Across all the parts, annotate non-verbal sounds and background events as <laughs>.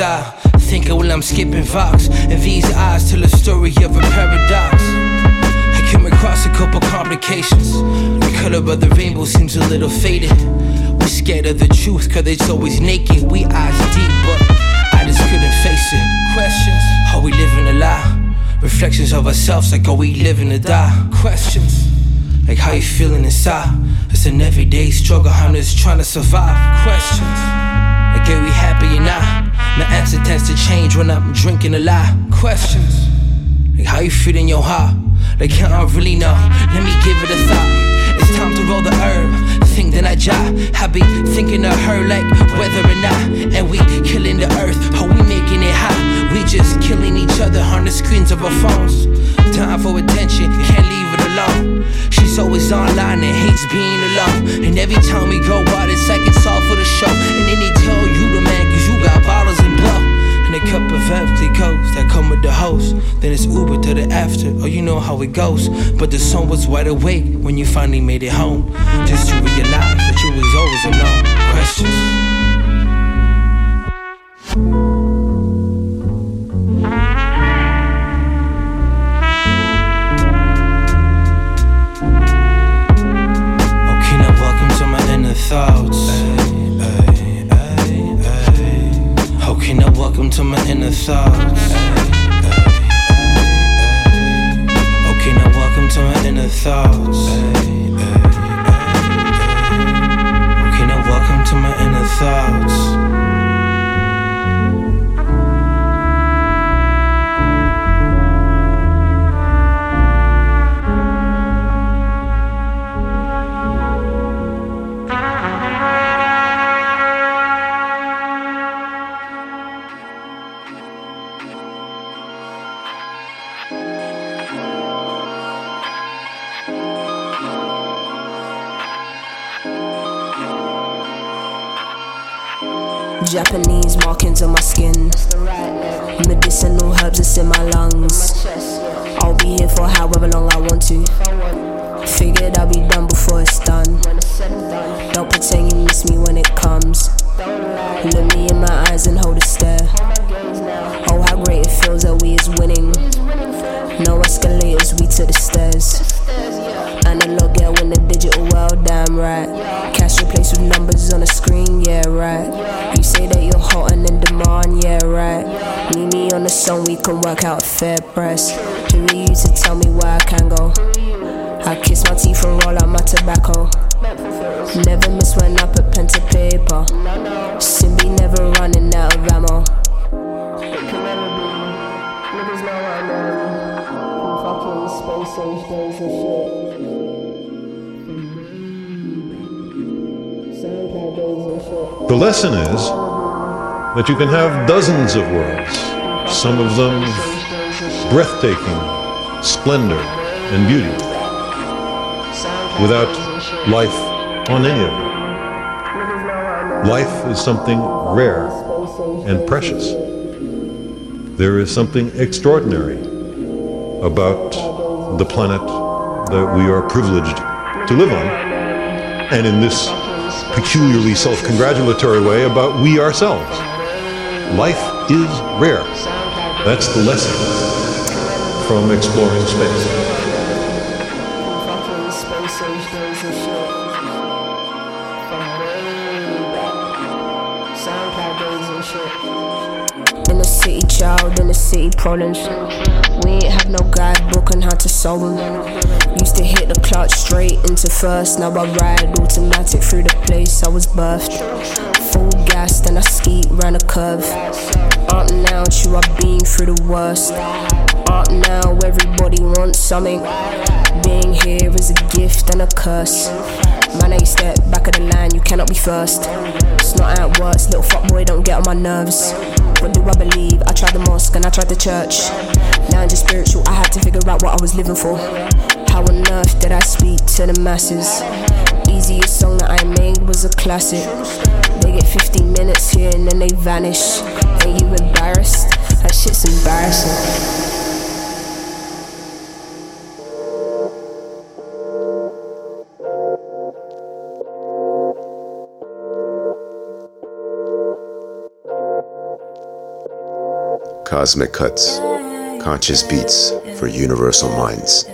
lakeside. Thinking while I'm skipping Vox. And these eyes tell a story of a paradox. I came across a couple complications. The color of the rainbow seems a little faded. We're scared of the truth, cause it's always naked. We eyes deep, but I just couldn't face it. Questions, are we living a lie? Reflections of ourselves, like are we living or die? Questions, like how you feeling inside? It's an everyday struggle, I'm just trying to survive. Questions, like are we happy or not? My answer tends to change when I'm drinking a lot. Questions, like how you feeling your heart? Like I don't really know, let me give it a thought. It's time to roll the herb, think that I jot. I be thinking of her like whether or not. And we killing the earth, how we making it hot? We just killing each other on the screens of our phones. Time for attention, can't leave it alone. She's always online and hates being alone. And every time we go out, it's like it's all for the show. And then they tell you the man, cause you got bottles a cup of empty coats that come with the host. Then it's Uber to the after, oh, you know how it goes. But the sun was wide awake when you finally made it home. Just to realize that you was always alone. Questions. Thoughts. Welcome to my inner thoughts. Okay, now welcome to my inner thoughts. Okay, now welcome to my inner thoughts. Japanese markings on my skin. Medicinal herbs that's in my lungs. I'll be here for however long I want to. Figured I'll be done before it's done. Don't pretend you miss me when it comes. Look me in my eyes and hold a stare. Oh, how great it feels that we is winning. No escalators, we to the stairs. Analog yeah, in the digital world, damn right. Cash replaced with numbers on the screen, yeah, right. You say that you're hot and in demand, yeah, right. Meet me on the song, we can work out a fair price. Who are you to tell me where I can go? I kiss my teeth and roll out my tobacco. Never miss when I put pen to paper. Simbi never running out of ammo. The lesson is that you can have dozens of worlds, some of them breathtaking splendor and beauty, without life on any of them. Life is something rare and precious. There is something extraordinary about the planet that we are privileged to live on, and in this peculiarly self congratulatory way about we ourselves. Life is rare. That's the lesson from exploring space. In the city, child, in the city problems. We ain't have no guidebook on how to solve them. Used to hit the clutch straight into first. Now I ride automatic through the place I was birthed. Full gas, then I ski round a curve. Up now, true, I've been through the worst. Up now, everybody wants something. Being here is a gift and a curse. Man, I step back of the line, you cannot be first. It's not how it works, little fuck boy, don't get on my nerves. What do I believe? I tried the mosque and I tried the church. Now I'm just spiritual, I had to figure out what I was living for. How on earth did I speak to the masses? Easiest song that I made was a classic. They get 15 minutes here and then they vanish. Are you embarrassed? That shit's embarrassing. Cosmic Cuts, conscious beats for universal minds.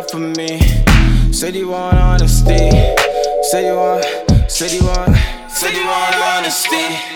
Out for me. Said you want honesty. Said you want, said you want, said you want honesty.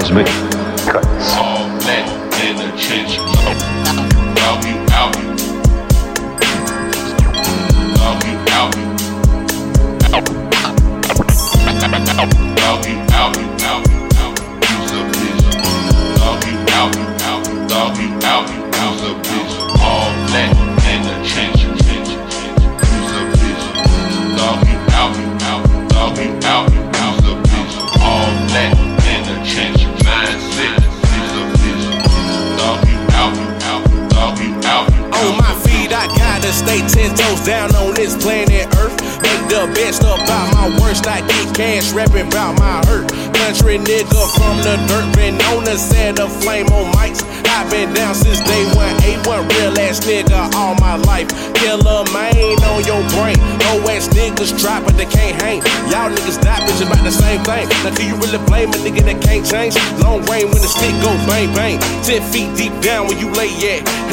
Cosmic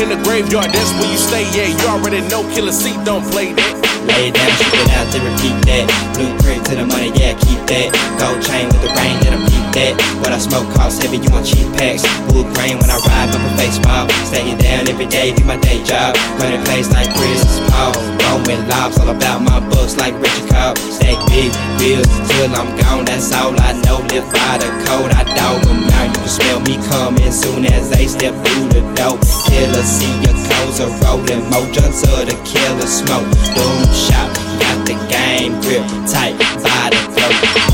In the graveyard, that's where you stay, yeah. You already know Killer C don't play that. It down, ship it out to repeat that. Blueprint to the money, yeah, keep that. Gold chain with the rain, let them keep that. What I smoke costs heavy, you want cheap packs. Wood grain when I ride, up a face mob. Staying down every day, be my day job. Running place like Chris Paul. Rolling lobs, all about my books like Richard Cobb. Stack big bills till I'm gone, that's all I know. Live by the code, I dog them out. You can smell me coming soon as they step through the door killer. See your clothes are rolling, mojo to the killer smoke. Boom got the game grip tight by the throat.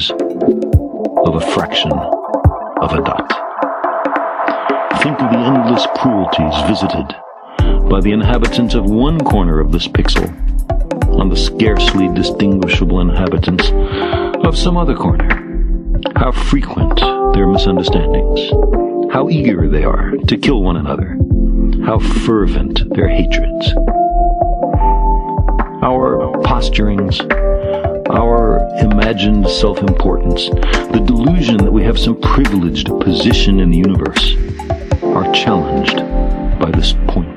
Masters of a fraction of a dot. Think of the endless cruelties visited by the inhabitants of one corner of this pixel on the scarcely distinguishable inhabitants of some other corner. How frequent their misunderstandings, how eager they are to kill one another, how fervent their hatreds. Our posturings, our imagined self importance, the delusion that we have some privileged position in the universe, are challenged by this point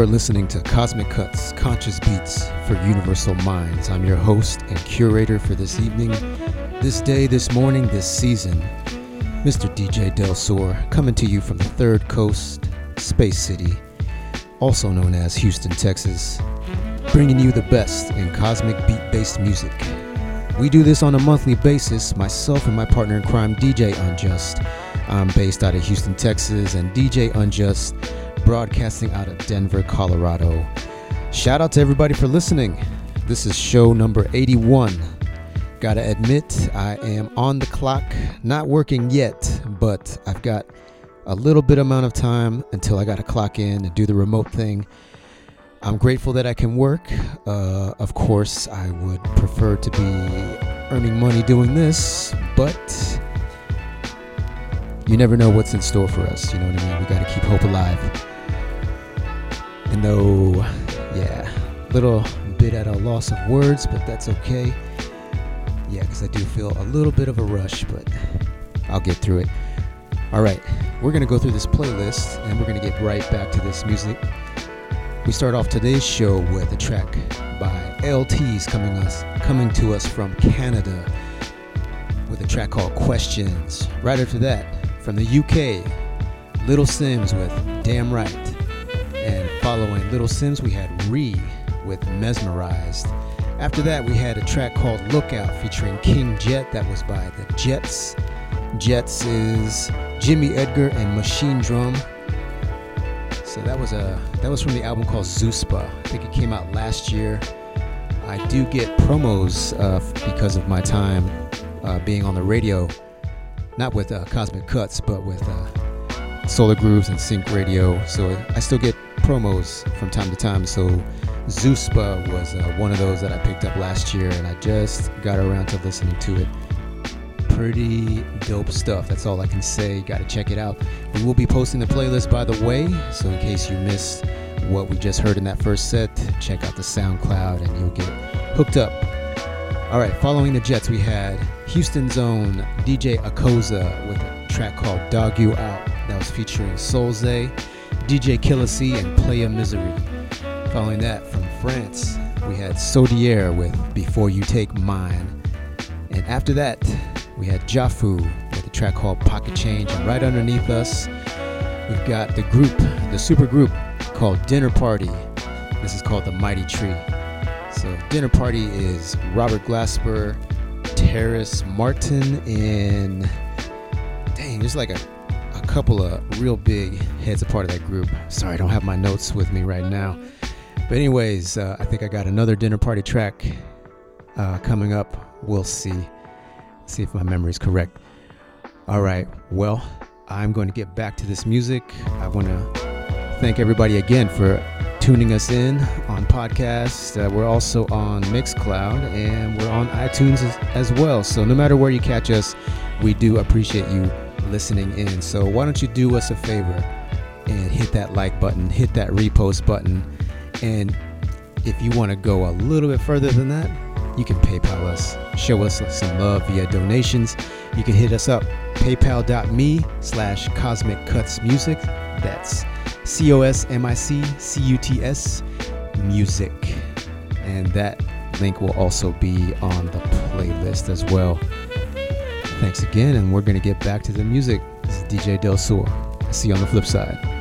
You're listening to Cosmic Cuts, Conscious Beats for Universal Minds. I'm your host and curator for this evening, this day, this morning, this season, Mr. DJ Del Sor, coming to you from the third coast, Space City, also known as Houston, Texas, bringing you the best in cosmic beat based music. We do this on a monthly basis, myself and my partner in crime, DJ Unjust. I'm based out of Houston, Texas, and DJ Unjust broadcasting out of Denver, Colorado. Shout out to everybody for listening. This is show number 81. Gotta admit, I am on the clock, not working yet, but I've got a little bit amount of time until I gotta clock in and do the remote thing. I'm grateful that I can work. Uh, of course, I would prefer to be earning money doing this, but you never know what's in store for us. You know what I mean? We gotta keep hope alive. And though, yeah, little bit at a loss of words, but that's okay. Yeah, because I do feel a little bit of a rush, but I'll get through it. All right, we're gonna go through this playlist and we're gonna get right back to this music. We start off today's show with a track by LT's coming us coming to us from Canada with a track called Questions. Right after that, from the UK, Little Simz with Damn Right. Following Little Simz, we had Re with Mesmerized. After that, we had a track called Lookout featuring King Jet that was by the Jets. Jets is Jimmy Edgar and Machinedrum. So that was a that was from the album called Zoospa. I think it came out last year. I do get promos uh, because of my time uh, being on the radio, not with uh, Cosmic Cuts, but with uh, Solar Grooves and Sync Radio. So I still get promos from time to time. So Zoospa was uh, one of those that I picked up last year, and I just got around to listening to it. Pretty dope stuff. That's all I can say. Got to check it out. We will be posting the playlist, by the way, so in case you missed what we just heard in that first set, check out the SoundCloud and you'll get hooked up. All right, following the Jets, we had Houston's own DJ Akoza with a track called Dog You Out that was featuring Soulze, DJ Killer C, and Playa Misery. Following that, from France, we had Sodier with Before You Take Mine. And after that, we had Jafu with a track called Pocket Change. And right underneath us, we've got the group, the super group called Dinner Party. This is called The Mighty Tree. So, Dinner Party is Robert Glasper, Terrace Martin, and dang, there's like a couple of real big heads a part of that group. Sorry, I don't have my notes with me right now. But anyways, uh, I think I got another dinner party track uh, coming up. We'll see. See if my memory is correct. All right. Well, I'm going to get back to this music. I want to thank everybody again for tuning us in on podcasts. Uh, we're also on Mixcloud and we're on iTunes as, as well. So no matter where you catch us, we do appreciate you listening in. So why don't you do us a favor and hit that like button, hit that repost button, and if you want to go a little bit further than that, you can PayPal us, show us some love via donations. You can hit us up paypal.me slash cosmic cuts music. That's C O S M I C C U T S music. And that link will also be on the playlist as well. Thanks again, and we're going to get back to the music. This is DJ Del Sur. See you on the flip side.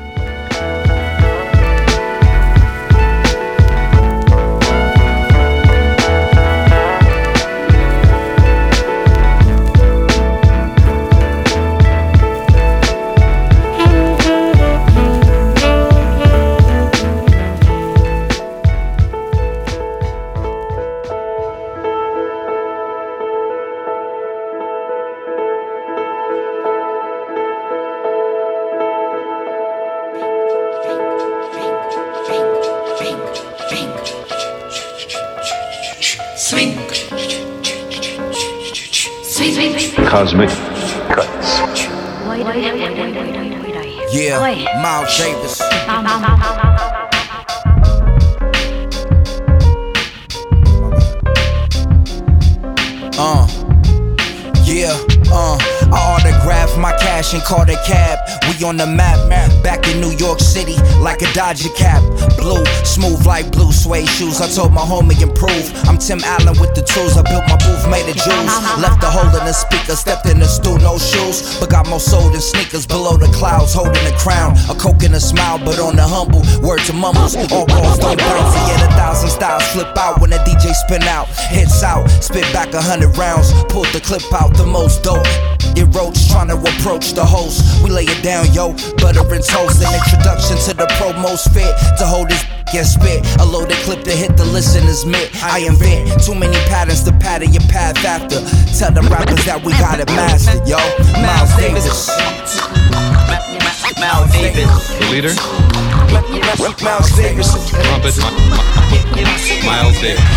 Told my homie improve. I'm Tim Allen with the tools. I built my booth made of jewels. Left the hole in the speaker, stepped in the stool, no shoes. But got more soul than sneakers below the clouds, holding a crown. A coke and a smile, but on the humble. Word to mumbles, all balls don't bounce. Yet a thousand styles flip out when the DJ spin out. Hits out, spit back a hundred rounds. Pulled the clip out, the most dope. Get roach trying to approach the host. We lay it down, yo. Butter and toast. An introduction to the pro most fit to hold his and spit. A loaded clip to hit the listener's mitt. I invent too many patterns to pattern your path after. Tell the rappers that we got it mastered, yo. Miles Davis. Miles Davis. The leader? Miles Davis. Trumpet. Miles Davis.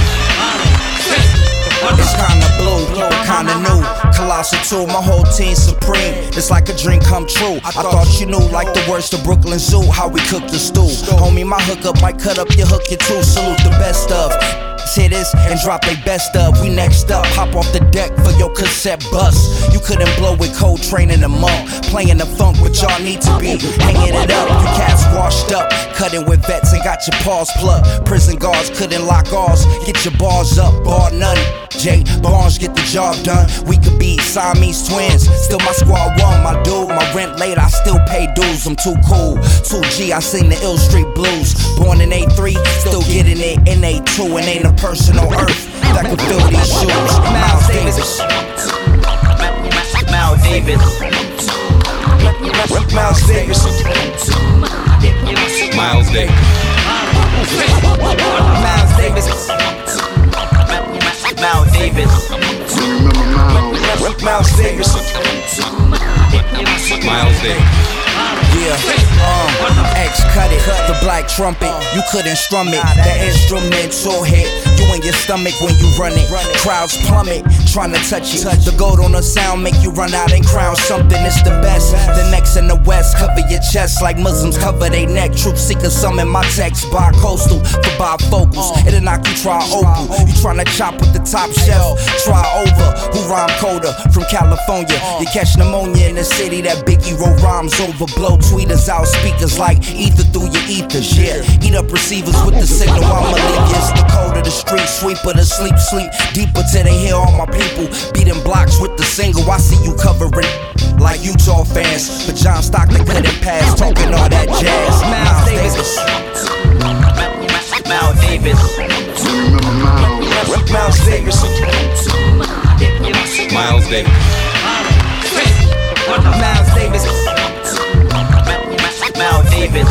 It's kinda blue, kinda new. Colossal 2, my whole team supreme. It's like a dream come true. I thought you knew, like the words to Brooklyn Zoo, how we cook the stew. Homie, my hookup might cut up your hook, you too. Salute the best of. Hit and drop they best of. We next up, hop off the deck for your cassette bus. You couldn't blow with Coltrane in the monk. Playing the funk, but y'all need to be hanging it up. Your cats washed up, cutting with vets and got your paws plucked. Prison guards couldn't lock ours. Get your bars up, bar none. Jay Barnes get the job done. We could be Siamese twins. Still my squad one, my dude. My rent late, I still pay dues. I'm too cool. 2G, I sing the Ill Street Blues. Born in A3, still getting it in A2. And ain't a person on earth that can fill these shoes. Miles Davis. Miles Davis. Miles Davis. Miles Davis. Miles Davis. Miles Davis. Miles Davis. Miles Davis. Miles Davis. Yeah, um, X cut it, cut the black trumpet, you couldn't strum it. The instrumental hit, you in your stomach when you run it. Crowds plummet, trying to touch it. The gold on the sound make you run out and crown something. It's the best. The next in the west, cover your chest like Muslims cover their neck. Truth seekers summon my text by coastal for bifocals. It'll knock you try opal. You trying to chop with the top shelf, try over. Who rhyme colder from California? Uh. You catch pneumonia in the city that Biggie wrote rhymes over. Blow tweeters out speakers like ether through your ethers. Yeah, eat up receivers with the signal. I'ma leave you. It's the code of the street, sweeper to sleep, sleep deeper till they hear all my people beating blocks with the single. I see you covering like Utah fans, but John Stockton couldn't pass talking all that jazz. Miles Davis. Miles Davis. Miles Davis. Miles Davis. Miles Davis. Miles Davis. Miles Davis.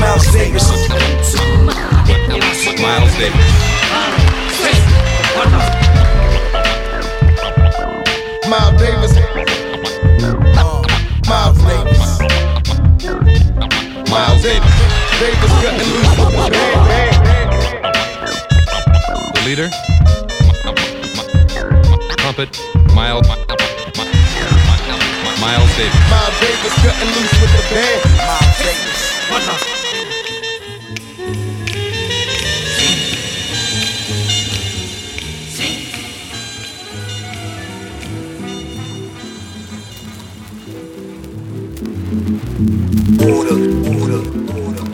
Miles Davis. Miles Davis. Miles Davis. Miles Davis. Miles Davis cutting loose. The leader? Miles, Miles, Miles Davis. Miles Davis cutting loose with the band. Miles Davis. Order, order, order.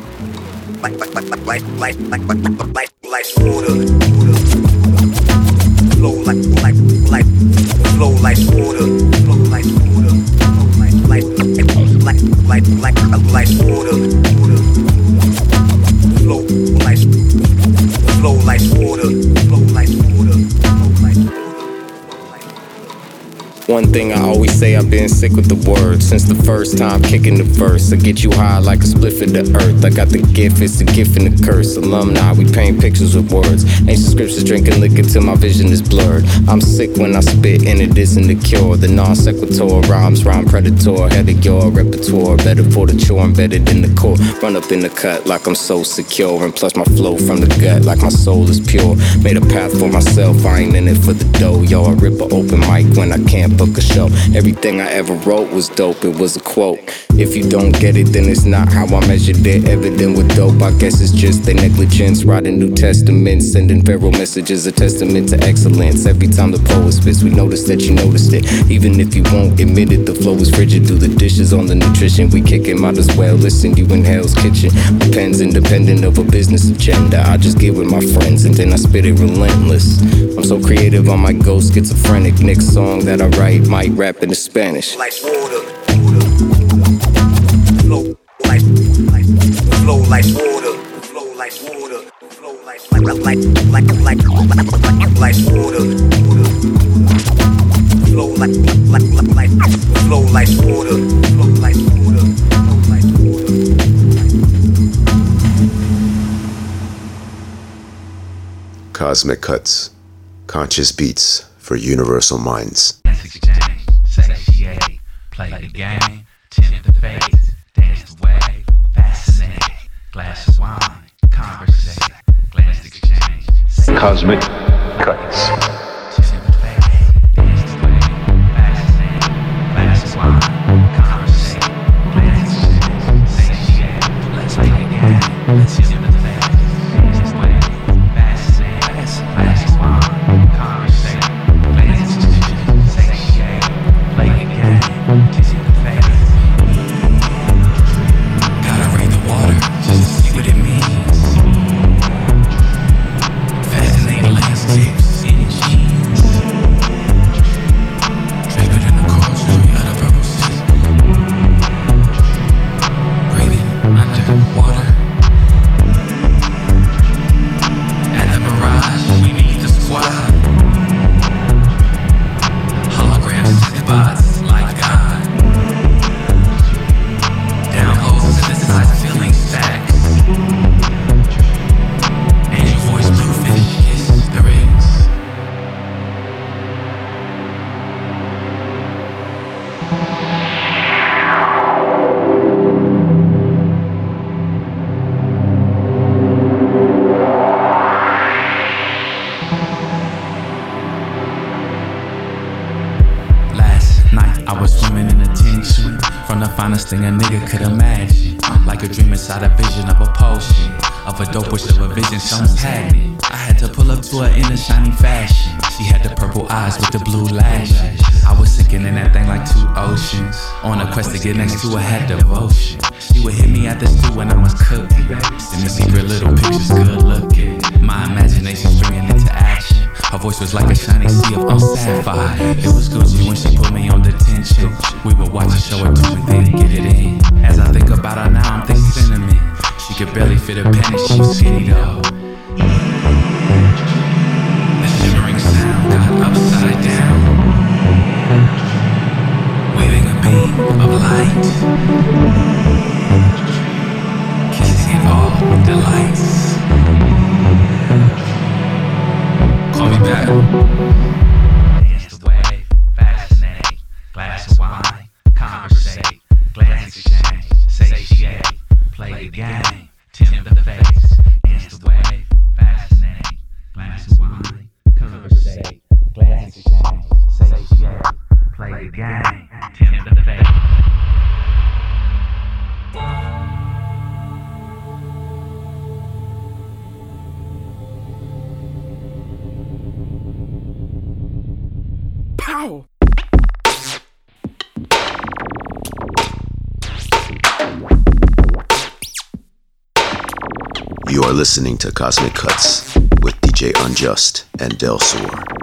Say, I've been sick with the word since the first time kicking the verse. I get you high like a spliff in the earth. I got the gift, it's the gift and the curse. Alumni, we paint pictures with words. Ancient scriptures, drinking liquor till my vision is blurred. I'm sick when I spit, and it isn't the cure. The non sequitur rhymes, rhyme predator. Head of your repertoire, better for the chore, embedded in the core. Run up in the cut like I'm so secure, and plus my flow from the gut like my soul is pure. Made a path for myself, I ain't in it for the dough. Yo, I rip a open mic when I can't book a show. Everything I ever wrote was dope, it was a quote. If you don't get it, then it's not how I measured it. Evident with dope, I guess it's just their negligence. Writing New Testament, sending pharaoh messages, a testament to excellence. Every time the poet spits, we notice that you noticed it. Even if you won't admit it, the flow is frigid. Do the dishes on the nutrition, we kick it, might as well listen. You in Hell's Kitchen. My pen's independent of a business agenda. I just get with my friends and then I spit it relentless. I'm so creative, I might go schizophrenic. Next song that I write might rap in Spanish. Like water. Flow like, like, flow like water. Flow like water. Flow like, like, like, like, like, like, like water. Flow like, like, like, like, flow like water. Flow like water. Flow like water. Cosmic Cuts. Conscious beats for universal minds. exchange, satiate, play the game, tempt the fate, dance the way, fascinate, glass of wine, conversate, glance exchange, Cosmic Cuts. Finest thing a nigga could imagine. Like a dream inside a vision of a potion, of a dope wish of a vision someone's had it. I had to pull up to her in a shiny fashion. She had the purple eyes with the blue lashes. I was sinking in that thing like two oceans. On a quest to get next to her, had devotion. She would hit me at the stew when I was cooking. Voice was like a shiny sea of on sapphire. It was Gucci when she put me on detention. We would watch a show or two and then get it in. As I think about her now, I'm thinking cinnamon. She could barely fit a penny, she was skinny though. The shimmering sound got upside down. Waving a beam of light. Kissing it all with delights. Call listening to Cosmic Cuts with DJ Unjust and Del Sur.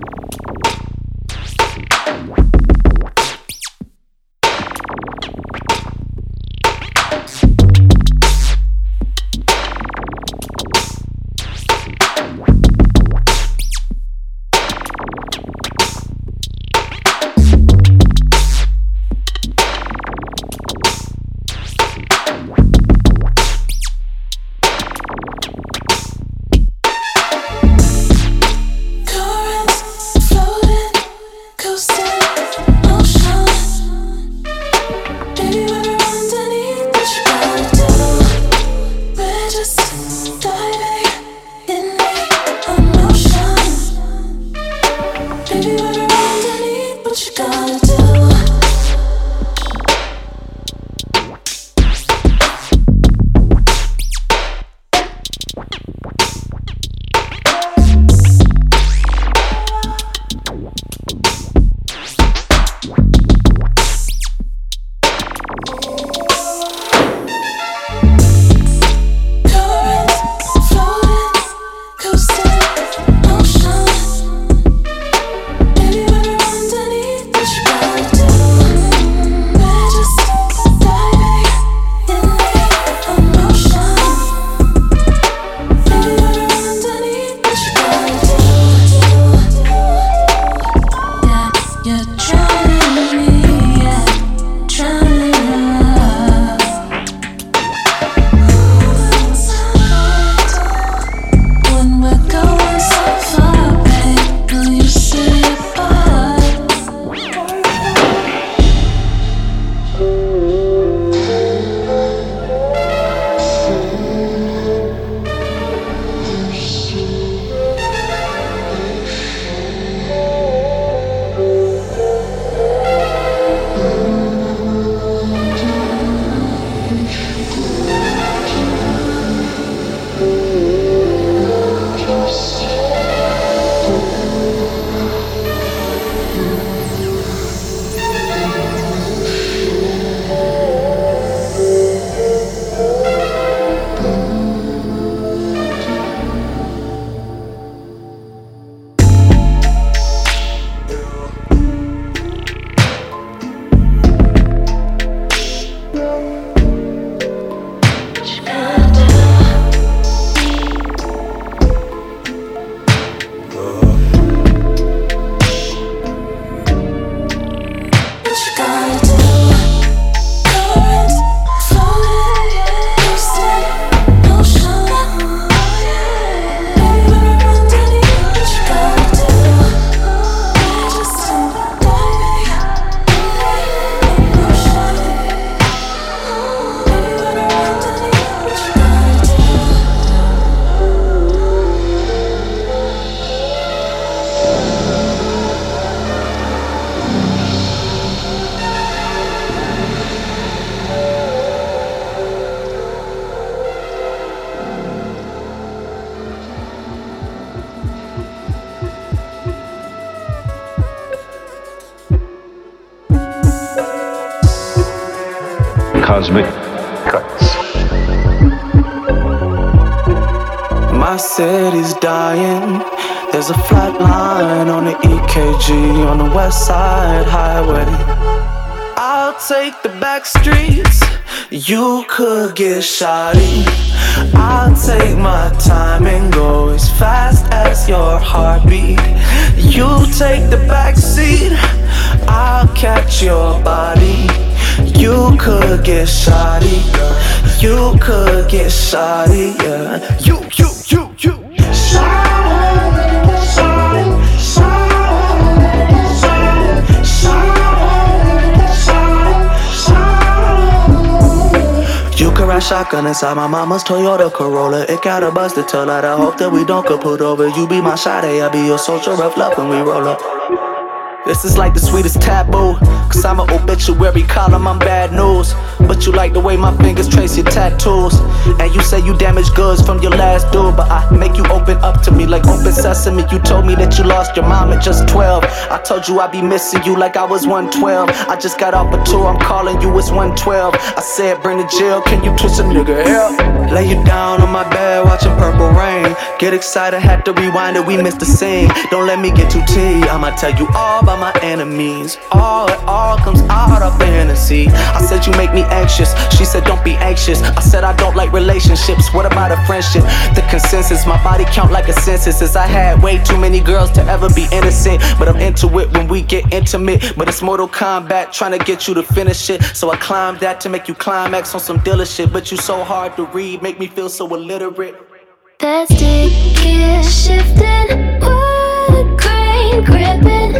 West Side Highway. I'll take the back streets. You could get shoddy. I'll take my time and go as fast as your heartbeat. You take the back seat. I'll catch your body. You could get shoddy. You could get shoddy. Yeah. You, shotgun inside my mama's Toyota Corolla. It got a busted tail light. I hope that we don't kaput over. You be my shot, I'll be your soldier of love when we roll up. This is like the sweetest taboo. Cause I'm an obituary column, I'm bad news. But you like the way my fingers trace your tattoos. And you say you damaged goods from your last dude. But I make you open up to me like open sesame. You told me that you lost your mom at just 12. I told you I'd be missing you like I was 112. I just got off a tour, I'm calling you, it's 112. I said, bring the jail, can you twist a nigga help? Lay you down on my bed, watching purple rain. Get excited, had to rewind it, we missed the scene. Don't let me get too tea, I'ma tell you all about my enemies. All, it all comes out of fantasy. I said, you make me anxious. She said, don't be anxious. I said, I don't like relationships. What about a friendship? The consensus, my body count like a census. As I had way too many girls to ever be innocent. But I'm into it when we get intimate. But it's Mortal Kombat trying to get you to finish it. So I climbed that to make you climax on some dealer shit. But you so hard to read, make me feel so illiterate. That stick is shifting, wood grain gripping,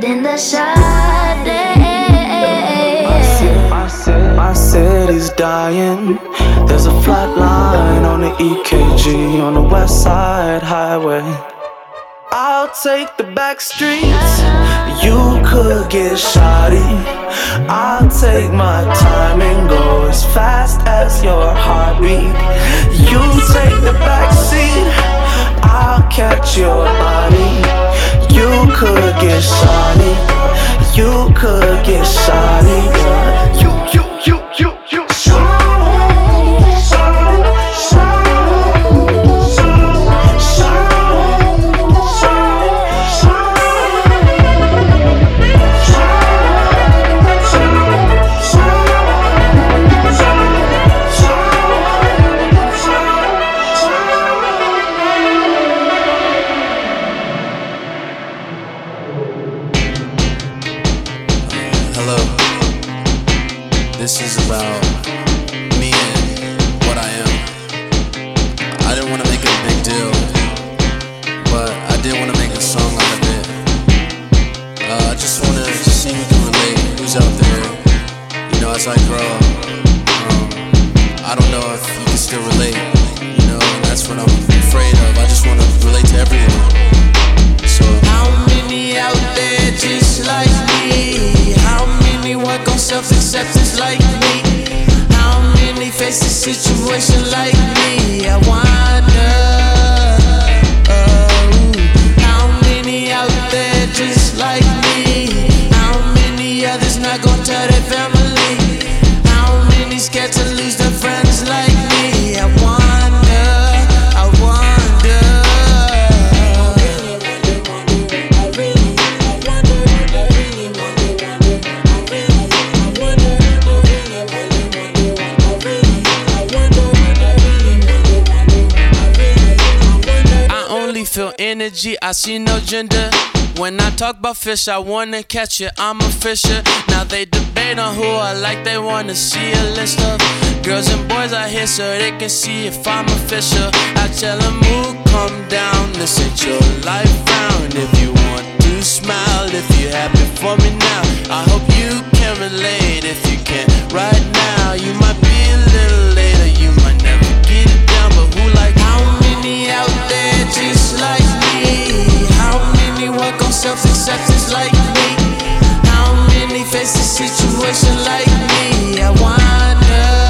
riding the shawty. dying. There's a flat line on the EKG on the West Side Highway. I'll take the back streets. You could get shoddy. I'll take my time and go as fast as your heartbeat. You take the back seat. I'll catch your body. You could get shoddy. You could get shoddy. You, you, you, you, you. I don't know if you can still relate. You know, and that's what I'm afraid of. I just want to relate to everyone. So. How many out there just like me? How many work on self-acceptance like me? How many face a situation like me? I wonder. Feel energy, I see no gender. When I talk about fish, I wanna catch it, I'm a fisher. Now they debate on who I like, they wanna see a list of girls and boys I here so they can see if I'm a fisher. I tell them who come down, this ain't your life round. If you want to smile, if you're happy for me now, I hope you can relate. If you can't right now, you might be a little later, you might never get it down, but who like how many out there just like me? Many work on self-acceptance like me? How many face a situation like me? I wonder.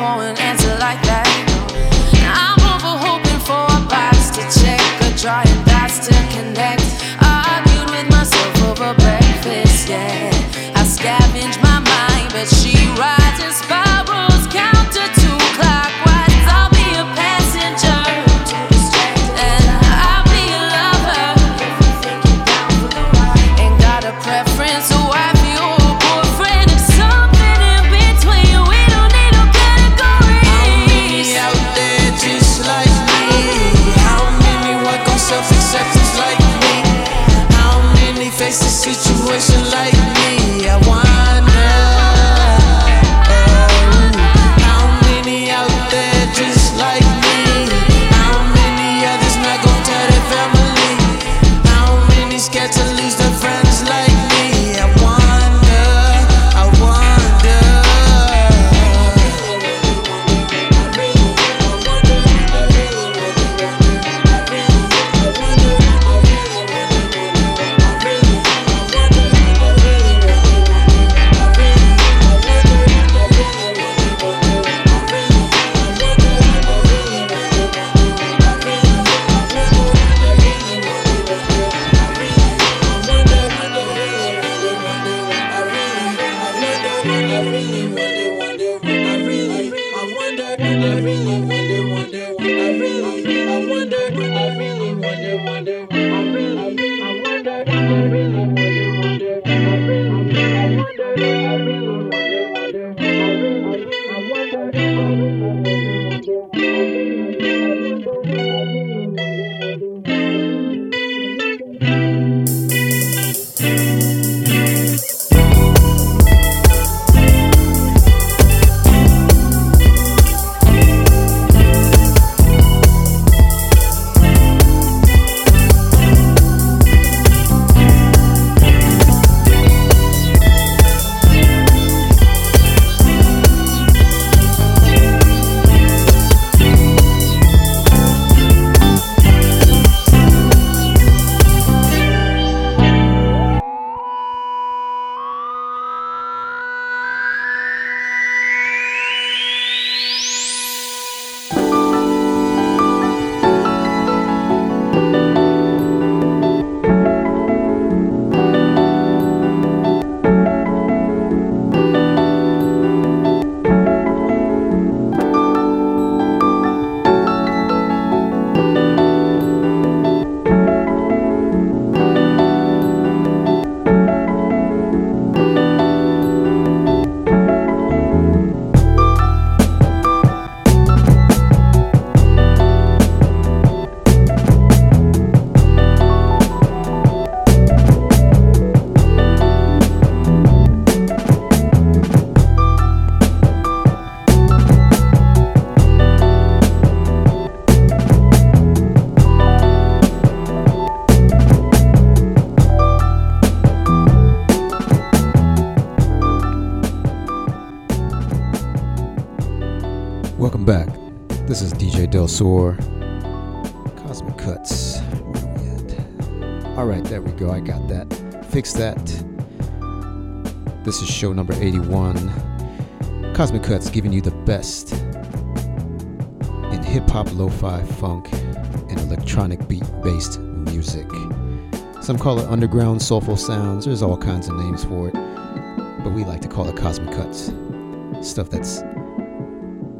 Ain't asking for an answer show number 81. Cosmic Cuts giving you the best in hip hop, lo fi, funk, and electronic beat based music. Some call it underground soulful sounds. There's all kinds of names for it, but we like to call it Cosmic Cuts. Stuff that's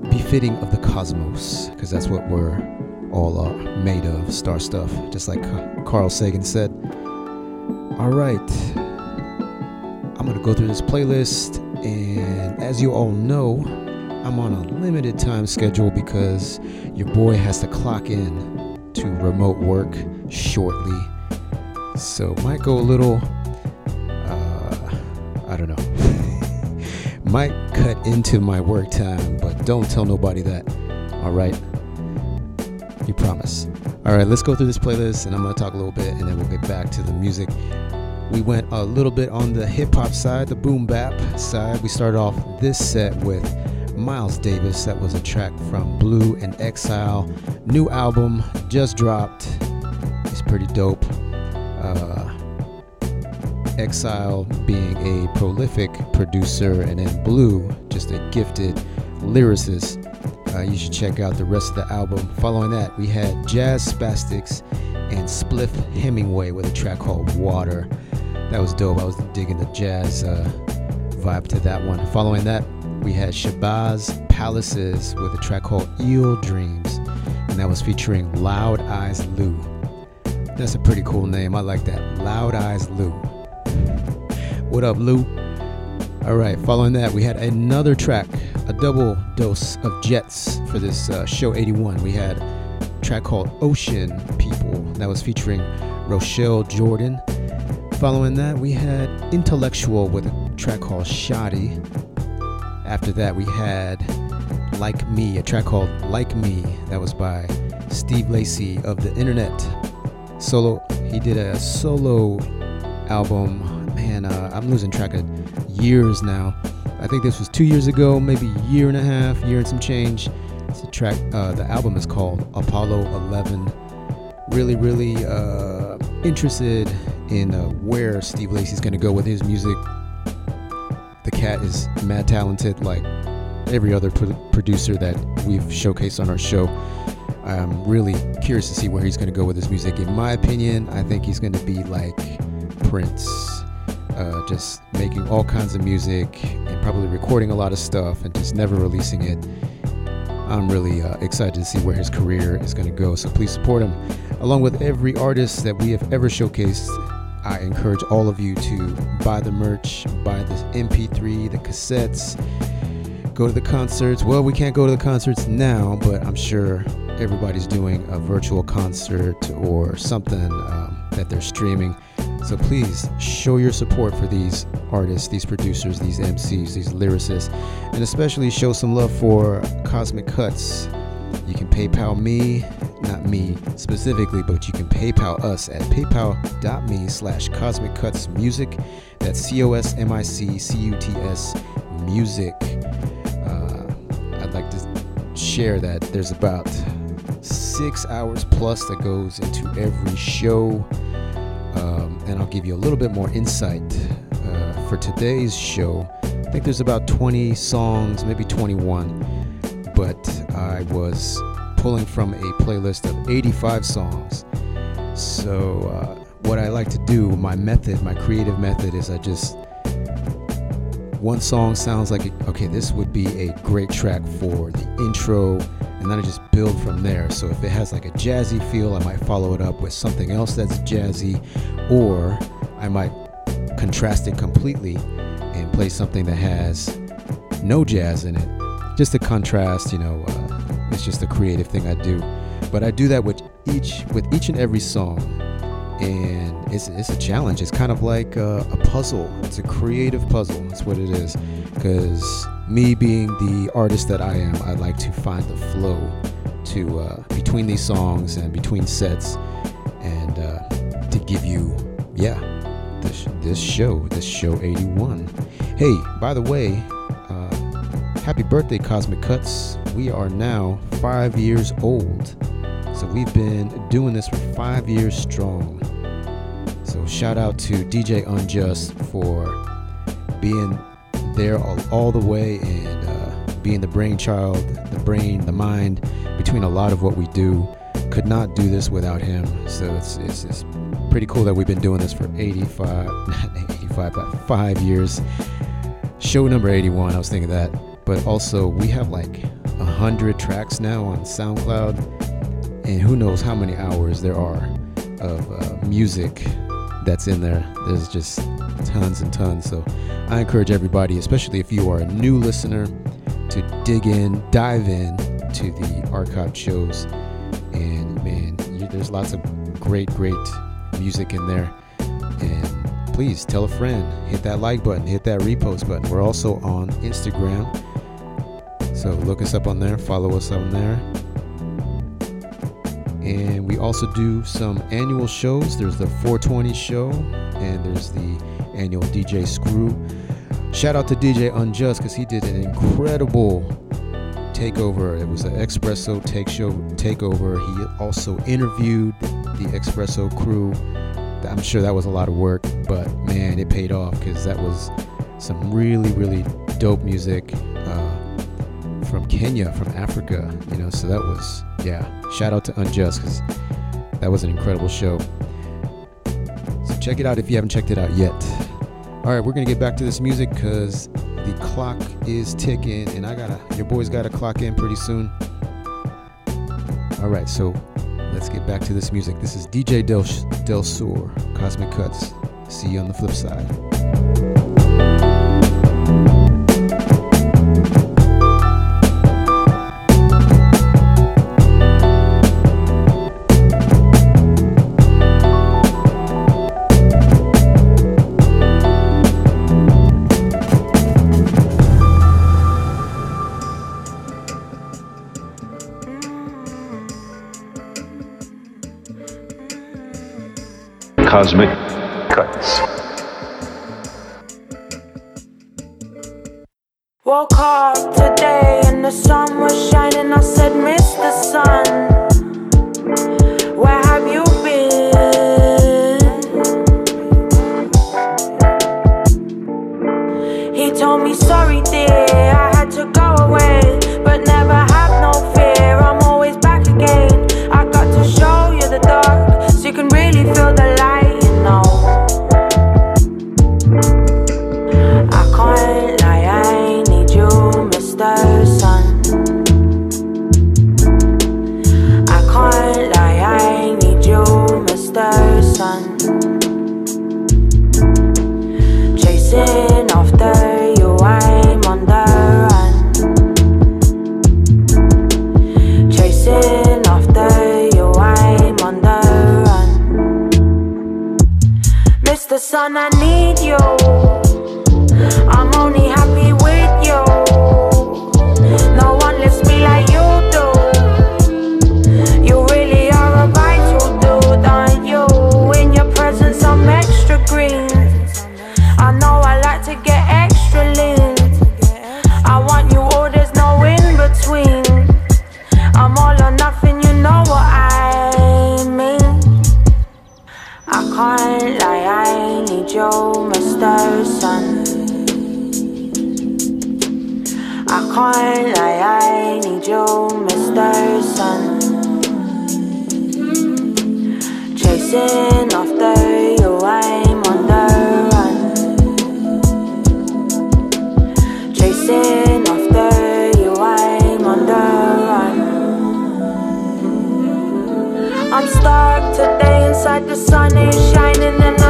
befitting of the cosmos, because that's what we're all uh, made of star stuff, just like Carl Sagan said. All right, go through this playlist, and as you all know, I'm on a limited time schedule because your boy has to clock in to remote work shortly. So might go a little, uh, I don't know, <laughs> might cut into my work time, but don't tell nobody that. All right, you promise. All right, let's go through this playlist, and I'm gonna talk a little bit, and then we'll get back to the music. We went a little bit on the hip hop side, the boom bap side. We started off this set with Miles Davis. That was a track from Blu and Exile. New album just dropped. It's pretty dope. Uh, Exile being a prolific producer, and then Blu, just a gifted lyricist. Uh, you should check out the rest of the album. Following that, we had Jazz Spastiks and Spliff Hemingway with a track called Water. That was dope. I was digging the jazz uh, vibe to that one. Following that, we had Shabazz Palaces with a track called Eel Dreams, and that was featuring Loud Eyes Lou. That's a pretty cool name. I like that. Loud Eyes Lou. What up, Lou? All right, following that, we had another track, a double dose of Jets for this uh, show 81. We had a track called Ocean People that was featuring Rochelle Jordan. Following that, we had Intellectual with a track called Shoddy. After that, we had Like Me, a track called Like Me that was by Steve Lacy of the Internet. Solo, he did a solo album. Man, uh, I'm losing track of years now. I think this was two years ago, maybe a year and a half, year and some change. It's a track. Uh, the album is called Apollo 11. Really, really uh, interested in uh, where Steve Lacy's going to go with his music. The cat is mad talented, like every other pro- producer that we've showcased on our show. I'm really curious to see where he's going to go with his music. In my opinion, I think he's going to be like Prince, uh, just making all kinds of music and probably recording a lot of stuff and just never releasing it. I'm really uh, excited to see where his career is going to go. So please support him. Along with every artist that we have ever showcased, I encourage all of you to buy the merch, buy the MP3, the cassettes, go to the concerts. Well, we can't go to the concerts now, but I'm sure everybody's doing a virtual concert or something um, that they're streaming. So please show your support for these artists, these producers, these MCs, these lyricists, and especially show some love for Cosmic Cuts. You can PayPal me, not me specifically, but you can PayPal us at paypal.me slash Cosmic Cuts Music. That's C O S M I C C U T S Music. Uh, I'd like to share that there's about six hours plus that goes into every show. Um, and I'll give you a little bit more insight uh, for today's show. I think there's about 20 songs, maybe 21, but I was pulling from a playlist of 85 songs. So, uh, what I like to do, my method, my creative method, is I just one song sounds like okay, this would be a great track for the intro, and then I just build from there. So if it has like a jazzy feel, I might follow it up with something else that's jazzy, or I might contrast it completely and play something that has no jazz in it, just to contrast. You know, uh, it's just a creative thing I do, but I do that with each with each and every song and it's, it's a challenge. It's kind of like a, a, puzzle. It's a creative puzzle. That's what it is. Because me being the artist that I am, I like to find the flow to uh, between these songs and between sets, and uh, to give you, yeah, this this show, this show 81. Hey, by the way, uh, Happy birthday, Cosmic Cuts. We are now five years old. So we've been doing this for five years strong. So shout out to DJ Unjust for being there all, all the way and uh, being the brainchild, the brain, the mind between a lot of what we do. Could not do this without him. So it's, it's, it's pretty cool that we've been doing this for 85, <laughs> not 85, but five years. Show number 81, I was thinking that. But also, we have like 100 tracks now on SoundCloud, and who knows how many hours there are of uh, music that's in there. There's just tons and tons. So I encourage everybody, especially if you are a new listener, to dig in, dive in to the archived shows. And man, you, there's lots of great, great music in there. And please tell a friend, hit that like button, hit that repost button. We're also on Instagram. So look us up on there, follow us on there. And we also do some annual shows. There's the 420 show, and there's the annual DJ Screw. Shout out to DJ Unjust because he did an incredible takeover. It was an Espresso take show takeover. He also interviewed the Espresso crew. I'm sure that was a lot of work, but man, it paid off because that was some really, really dope music uh, from Kenya, from Africa. You know, so that was yeah. Shout out to Unjust because that was an incredible show. So check it out if you haven't checked it out yet. All right, we're gonna get back to this music because the clock is ticking, and I gotta, your boys gotta clock in pretty soon. All right, so let's get back to this music. This is DJ Del, Del Sur, Cosmic Cuts. See you on the flip side. Cosmic Chasing after you, I'm on the run. I'm stuck today inside the sun ain't shining, and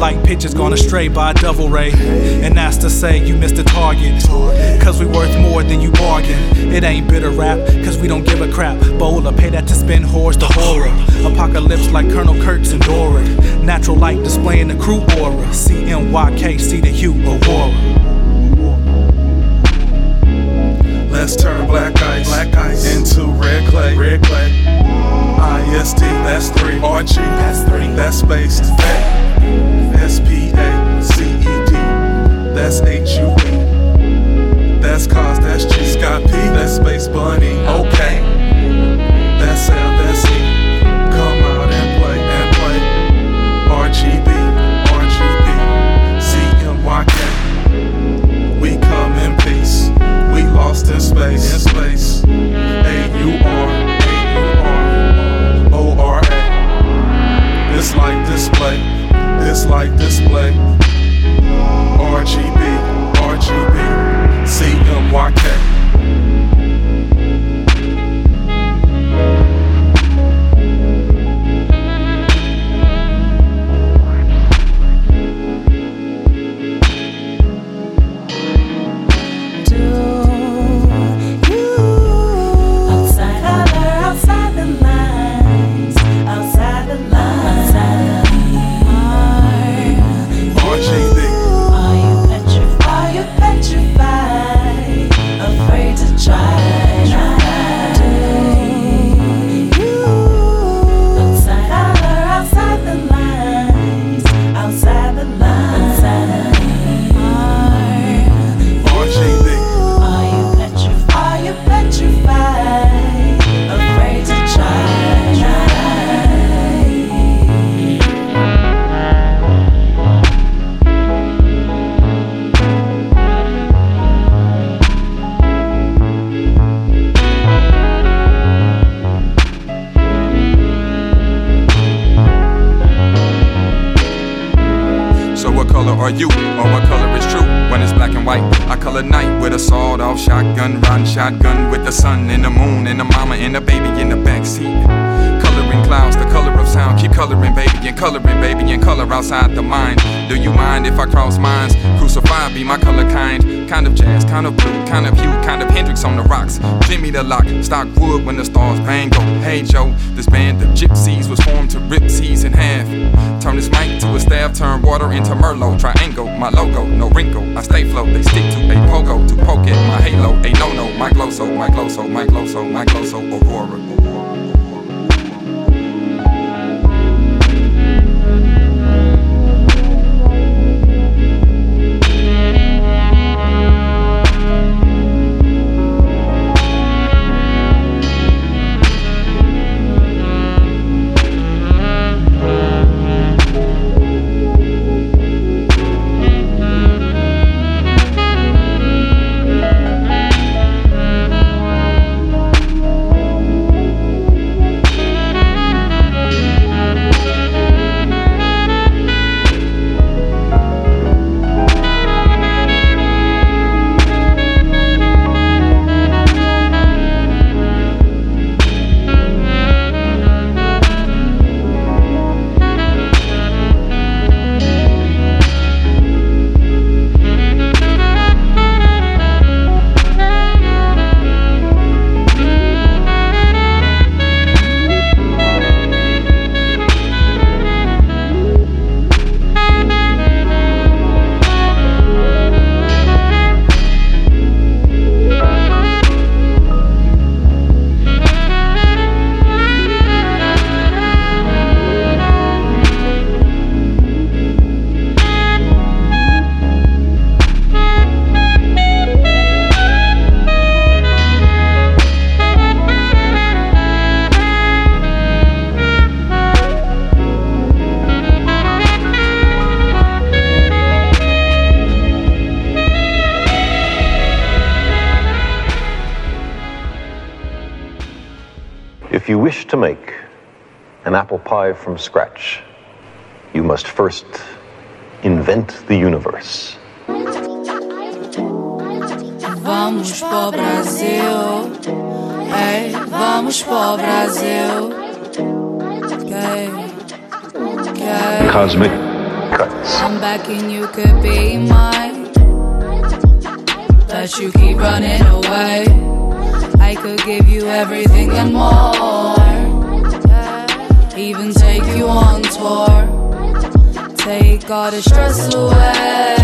Like pitches gone astray by a double ray. And that's to say you missed the target. Cause we worth more than you bargain. It ain't bitter rap, cause we don't give a crap. Bowler, pay that to spin whores the horror. Apocalypse like Colonel Kurtz and Dora. Natural light displaying the crew aura. CMYK, see the hue, Aurora. Let's turn black ice, black ice into red clay, red clay. IST, that's three. RG, that's three. That's space. Spaced. A, S P A C E D, that's H U E. That's cos, that's G. Scott P, that's space bunny. Okay, that's L, that's E. Come out and play, and play. RGB, RGB, CMYK. We come in peace. We lost in space. In space. A U R This like display. This like display. RGB, RGB, CMYK. Are you? Or what color is true? When it's black and white, I color night with a sawed off shotgun, riding shotgun with the sun and the moon and the mama and the baby in the backseat. Coloring clouds, the color of sound, keep coloring baby and coloring baby and color outside the mind. Do you mind if I cross minds? Crucify, be my color kind. Kind of jazz, kind of blue, kind of hue, kind of Hendrix on the rocks. Jimmy the lock, stock wood when the stars bang go. Hey Joe, this band of gypsies was formed to rip seas in half. Turn this mic to a staff, turn water into Merlot. Triangle, my logo, no wrinkle. I stay float, they stick to a pogo to poke at my halo. A no no, my glow so, my glow so, my glow so, my glow so, Aurora. You wish to make an apple pie from scratch, you must first invent the universe. Vamos pro Brasil. Ei, vamos pro Brasil. Okay. Okay. Cosmic cuts. I'm back and you could be mine. But you keep running away. I could give you everything and more. Even take you on tour. Take all the stress away.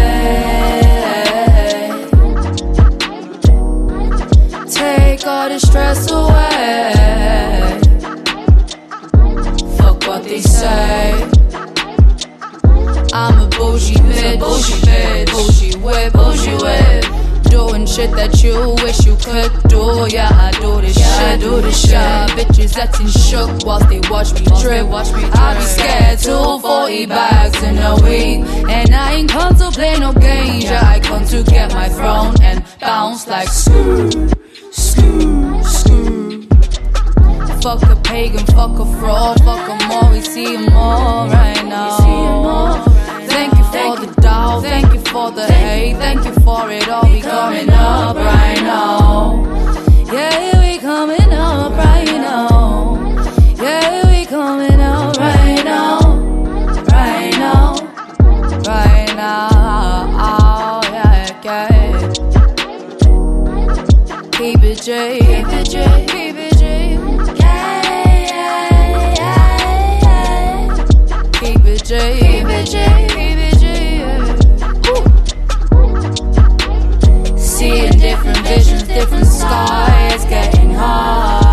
Take all the stress away. Fuck what they say. I'm a bougie bitch, bougie bitch, bougie whip, bougie whip. Doing shit that you wish you could do. Yeah, I do this Yeah, I shit. do this shit. Yeah, bitches acting shook whilst they watch me drip. Watch me I be scared to 40 bags in a week. And I ain't come to play no games. Yeah, I come to get my throne and bounce like screw, screw, screw. Fuck a pagan, fuck a fraud, fuck 'em all. We see 'em all right now. Thank you for the doubt, thank you for the hate, thank you for it all. We coming up right now. Yeah, we coming up right now. Yeah, we coming up right now. Right now. Right now. Yeah, yeah. Keep. Keep it J. Keep it J. different skies, getting high.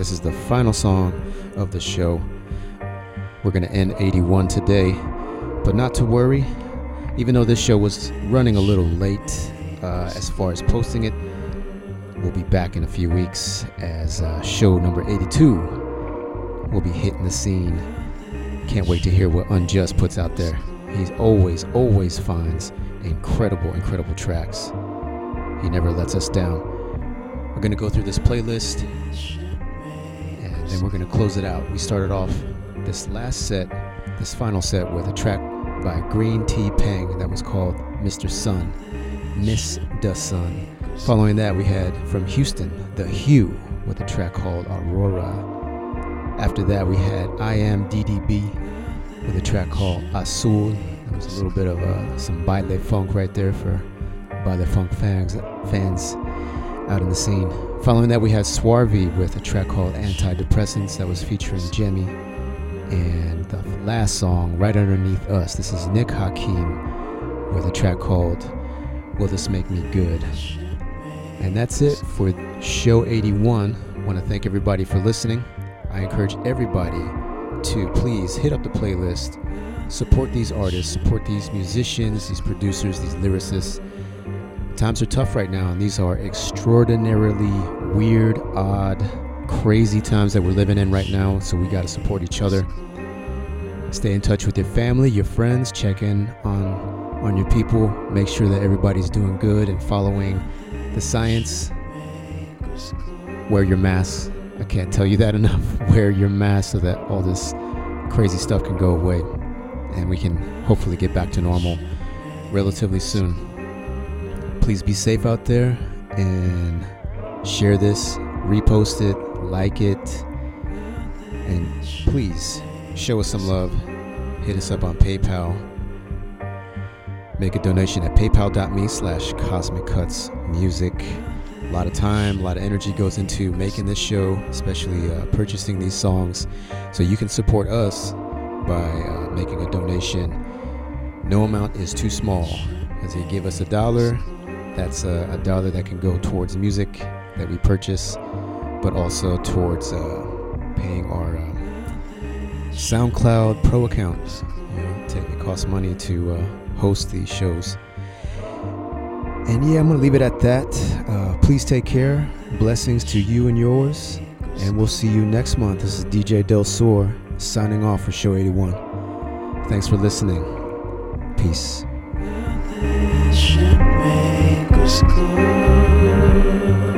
This is the final song of the show. We're gonna end 81 today, but not to worry. Even though this show was running a little late uh, as far as posting it, we'll be back in a few weeks as uh, show number 82 will be hitting the scene. Can't wait to hear what Unjust puts out there. He always, always finds incredible, incredible tracks. He never lets us down. We're gonna go through this playlist and we're gonna close it out. We started off this last set, this final set, with a track by Greentea Peng that was called Mr. Sun, Miss the Sun. Following that, we had from Houston, The Hue, with a track called Aurora. After that, we had I Am DDB with a track called Azul. There was a little bit of uh, some baile funk right there for baile funk fans, fans out in the scene. Following that, we had Swarvy with a track called Antidepressants that was featuring Jemmy. And the last song, right underneath us, this is Nick Hakim with a track called Will This Make Me Good? And that's it for show 81. I want to thank everybody for listening. I encourage everybody to please hit up the playlist, support these artists, support these musicians, these producers, these lyricists. Times are tough right now, and these are extraordinarily weird, odd, crazy times that we're living in right now, so we got to support each other. Stay in touch with your family, your friends, check in on on your people, make sure that everybody's doing good and following the science. Wear your mask. I can't tell you that <laughs> enough. Wear your mask so that all this crazy stuff can go away and we can hopefully get back to normal relatively soon. Please be safe out there and share this, repost it, like it, and please show us some love. Hit us up on PayPal. Make a donation at paypal.me slash cosmic cuts music. A lot of time, a lot of energy goes into making this show, especially uh, purchasing these songs. So you can support us by uh, making a donation. No amount is too small. As you give us a dollar, that's a, a dollar that can go towards music that we purchase, but also towards uh, paying our uh, SoundCloud Pro accounts. You know, it, it costs money to uh, host these shows. And yeah, I'm going to leave it at that. Uh, please take care. Blessings to you and yours. And we'll see you next month. This is DJ Del Sor signing off for Show 81. Thanks for listening. Peace. This